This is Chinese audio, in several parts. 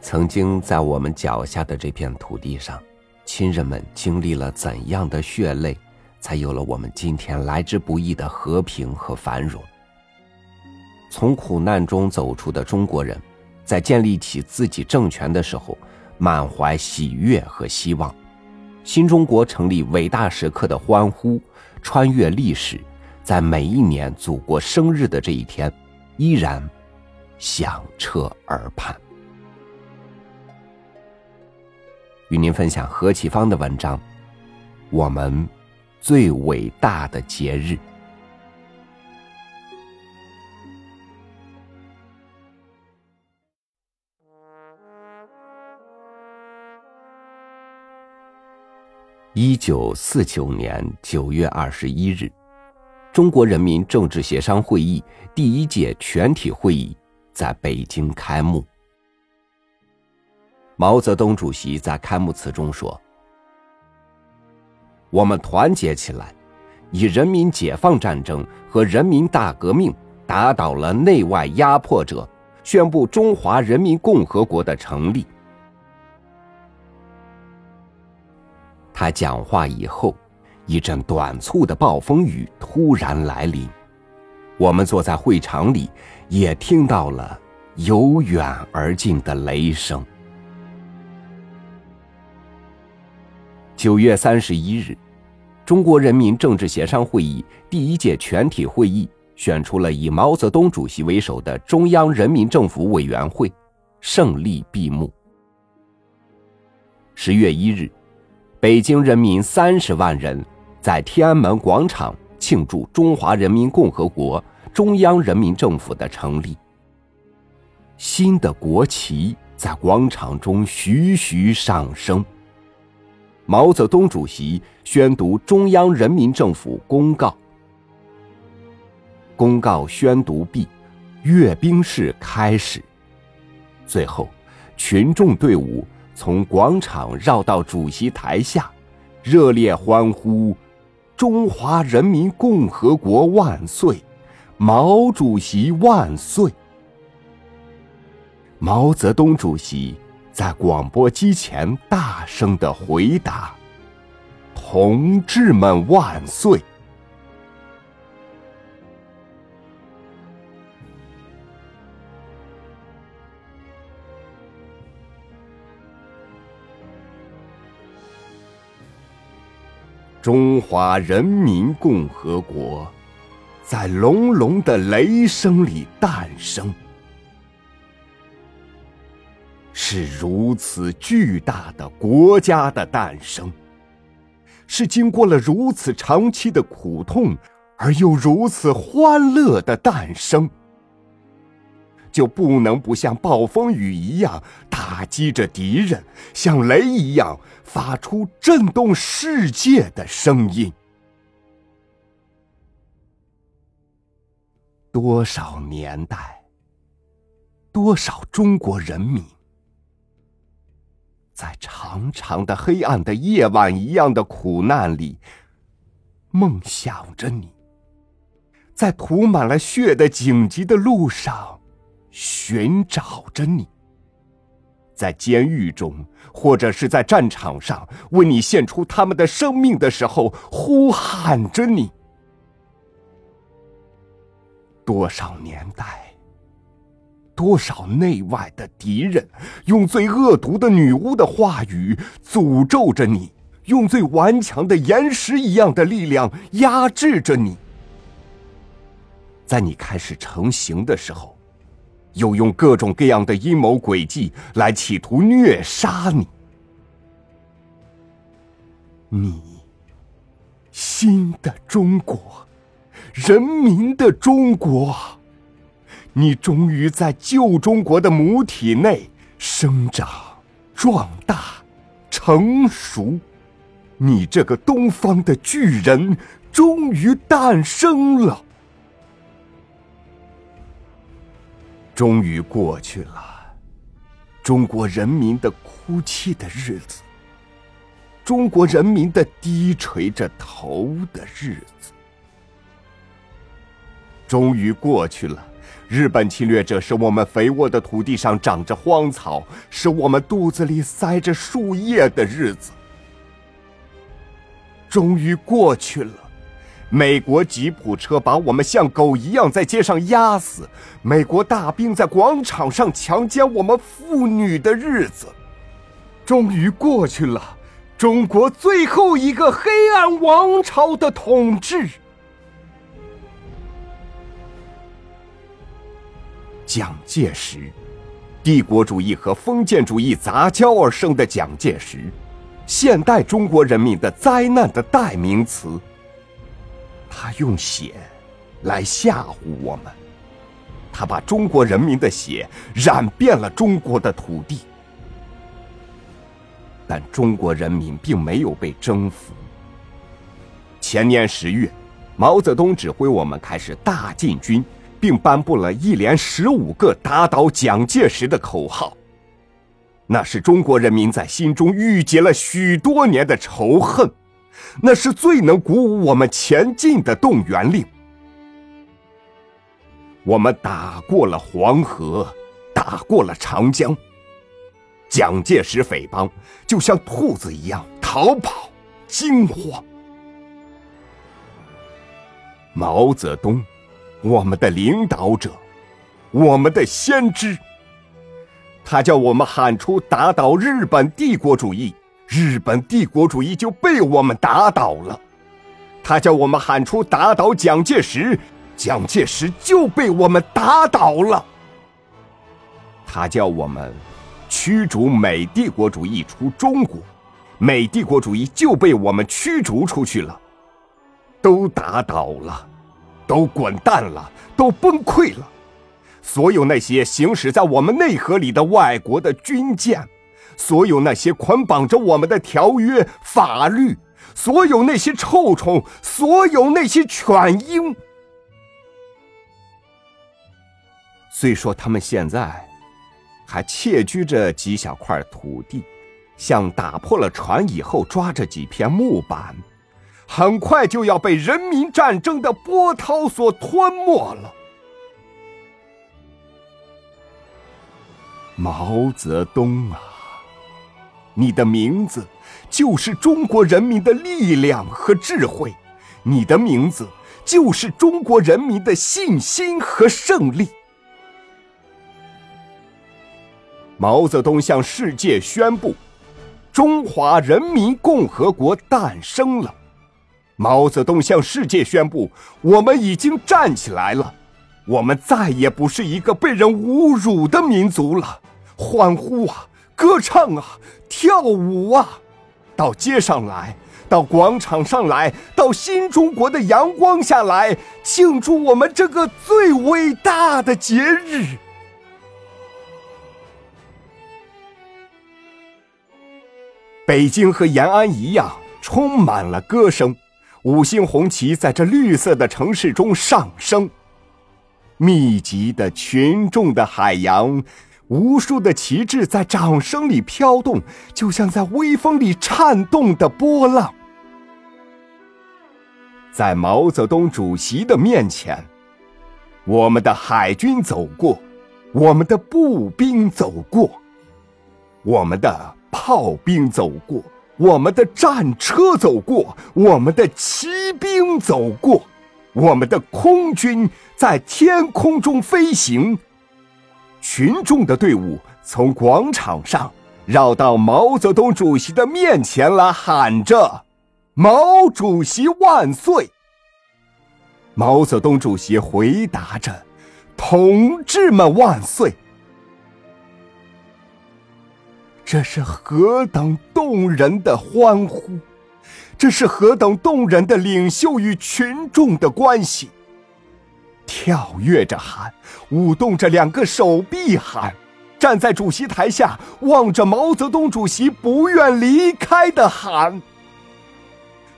曾经在我们脚下的这片土地上，亲人们经历了怎样的血泪，才有了我们今天来之不易的和平和繁荣？从苦难中走出的中国人，在建立起自己政权的时候，满怀喜悦和希望。新中国成立伟大时刻的欢呼，穿越历史，在每一年祖国生日的这一天，依然响彻耳畔。与您分享何启芳的文章《我们最伟大的节日》。一九四九年九月二十一日，中国人民政治协商会议第一届全体会议在北京开幕。毛泽东主席在开幕词中说：“我们团结起来，以人民解放战争和人民大革命打倒了内外压迫者，宣布中华人民共和国的成立。”他讲话以后，一阵短促的暴风雨突然来临，我们坐在会场里，也听到了由远而近的雷声。九月三十一日，中国人民政治协商会议第一届全体会议选出了以毛泽东主席为首的中央人民政府委员会，胜利闭幕。十月一日，北京人民三十万人在天安门广场庆祝中华人民共和国中央人民政府的成立。新的国旗在广场中徐徐上升。毛泽东主席宣读中央人民政府公告。公告宣读毕，阅兵式开始。最后，群众队伍从广场绕到主席台下，热烈欢呼：“中华人民共和国万岁！毛主席万岁！”毛泽东主席。在广播机前大声的回答：“同志们万岁！”中华人民共和国在隆隆的雷声里诞生。是如此巨大的国家的诞生，是经过了如此长期的苦痛而又如此欢乐的诞生，就不能不像暴风雨一样打击着敌人，像雷一样发出震动世界的声音。多少年代，多少中国人民。在长长的黑暗的夜晚一样的苦难里，梦想着你；在涂满了血的荆棘的路上，寻找着你；在监狱中或者是在战场上为你献出他们的生命的时候，呼喊着你。多少年代？多少内外的敌人，用最恶毒的女巫的话语诅咒着你，用最顽强的岩石一样的力量压制着你。在你开始成型的时候，又用各种各样的阴谋诡计来企图虐杀你。你，新的中国，人民的中国。你终于在旧中国的母体内生长、壮大、成熟，你这个东方的巨人终于诞生了，终于过去了中国人民的哭泣的日子，中国人民的低垂着头的日子。终于过去了。日本侵略者使我们肥沃的土地上长着荒草，使我们肚子里塞着树叶的日子，终于过去了。美国吉普车把我们像狗一样在街上压死，美国大兵在广场上强奸我们妇女的日子，终于过去了。中国最后一个黑暗王朝的统治。蒋介石，帝国主义和封建主义杂交而生的蒋介石，现代中国人民的灾难的代名词。他用血来吓唬我们，他把中国人民的血染遍了中国的土地，但中国人民并没有被征服。前年十月，毛泽东指挥我们开始大进军。并颁布了一连十五个打倒蒋介石的口号。那是中国人民在心中郁结了许多年的仇恨，那是最能鼓舞我们前进的动员令。我们打过了黄河，打过了长江。蒋介石匪帮就像兔子一样逃跑惊慌。毛泽东。我们的领导者，我们的先知，他叫我们喊出打倒日本帝国主义，日本帝国主义就被我们打倒了；他叫我们喊出打倒蒋介石，蒋介石就被我们打倒了；他叫我们驱逐美帝国主义出中国，美帝国主义就被我们驱逐出去了，都打倒了。都滚蛋了，都崩溃了。所有那些行驶在我们内河里的外国的军舰，所有那些捆绑着我们的条约、法律，所有那些臭虫，所有那些犬鹰。虽说他们现在还窃居着几小块土地，像打破了船以后抓着几片木板。很快就要被人民战争的波涛所吞没了。毛泽东啊，你的名字就是中国人民的力量和智慧，你的名字就是中国人民的信心和胜利。毛泽东向世界宣布：中华人民共和国诞生了。毛泽东向世界宣布：“我们已经站起来了，我们再也不是一个被人侮辱的民族了。”欢呼啊，歌唱啊，跳舞啊，到街上来，到广场上来，到新中国的阳光下来，庆祝我们这个最伟大的节日。北京和延安一样，充满了歌声。五星红旗在这绿色的城市中上升，密集的群众的海洋，无数的旗帜在掌声里飘动，就像在微风里颤动的波浪。在毛泽东主席的面前，我们的海军走过，我们的步兵走过，我们的炮兵走过。我们的战车走过，我们的骑兵走过，我们的空军在天空中飞行。群众的队伍从广场上绕到毛泽东主席的面前来，喊着：“毛主席万岁！”毛泽东主席回答着：“同志们万岁！”这是何等动人的欢呼！这是何等动人的领袖与群众的关系！跳跃着喊，舞动着两个手臂喊，站在主席台下望着毛泽东主席不愿离开的喊，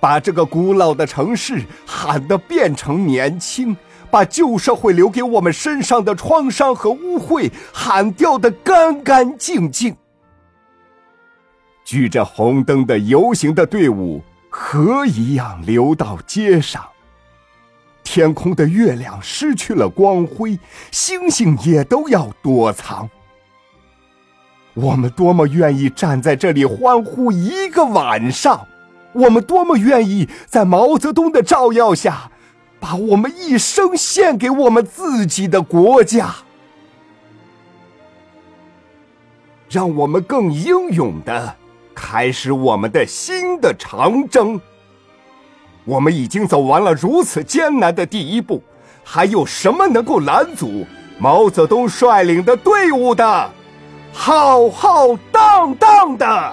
把这个古老的城市喊得变成年轻，把旧社会留给我们身上的创伤和污秽喊掉的干干净净。举着红灯的游行的队伍，河一样流到街上。天空的月亮失去了光辉，星星也都要躲藏。我们多么愿意站在这里欢呼一个晚上，我们多么愿意在毛泽东的照耀下，把我们一生献给我们自己的国家。让我们更英勇的开始我们的新的长征。我们已经走完了如此艰难的第一步，还有什么能够拦阻毛泽东率领的队伍的浩浩荡荡的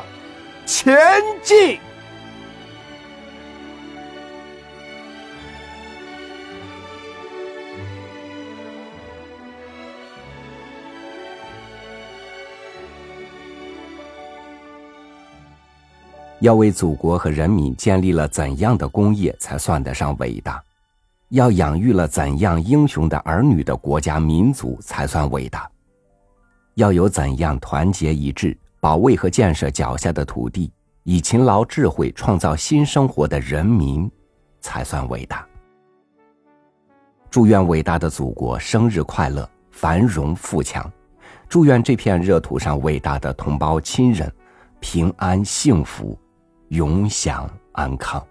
前进？要为祖国和人民建立了怎样的功业才算得上伟大？要养育了怎样英雄的儿女的国家民族才算伟大？要有怎样团结一致、保卫和建设脚下的土地、以勤劳智慧创造新生活的人民才算伟大？祝愿伟大的祖国生日快乐、繁荣富强！祝愿这片热土上伟大的同胞亲人平安幸福！永享安康。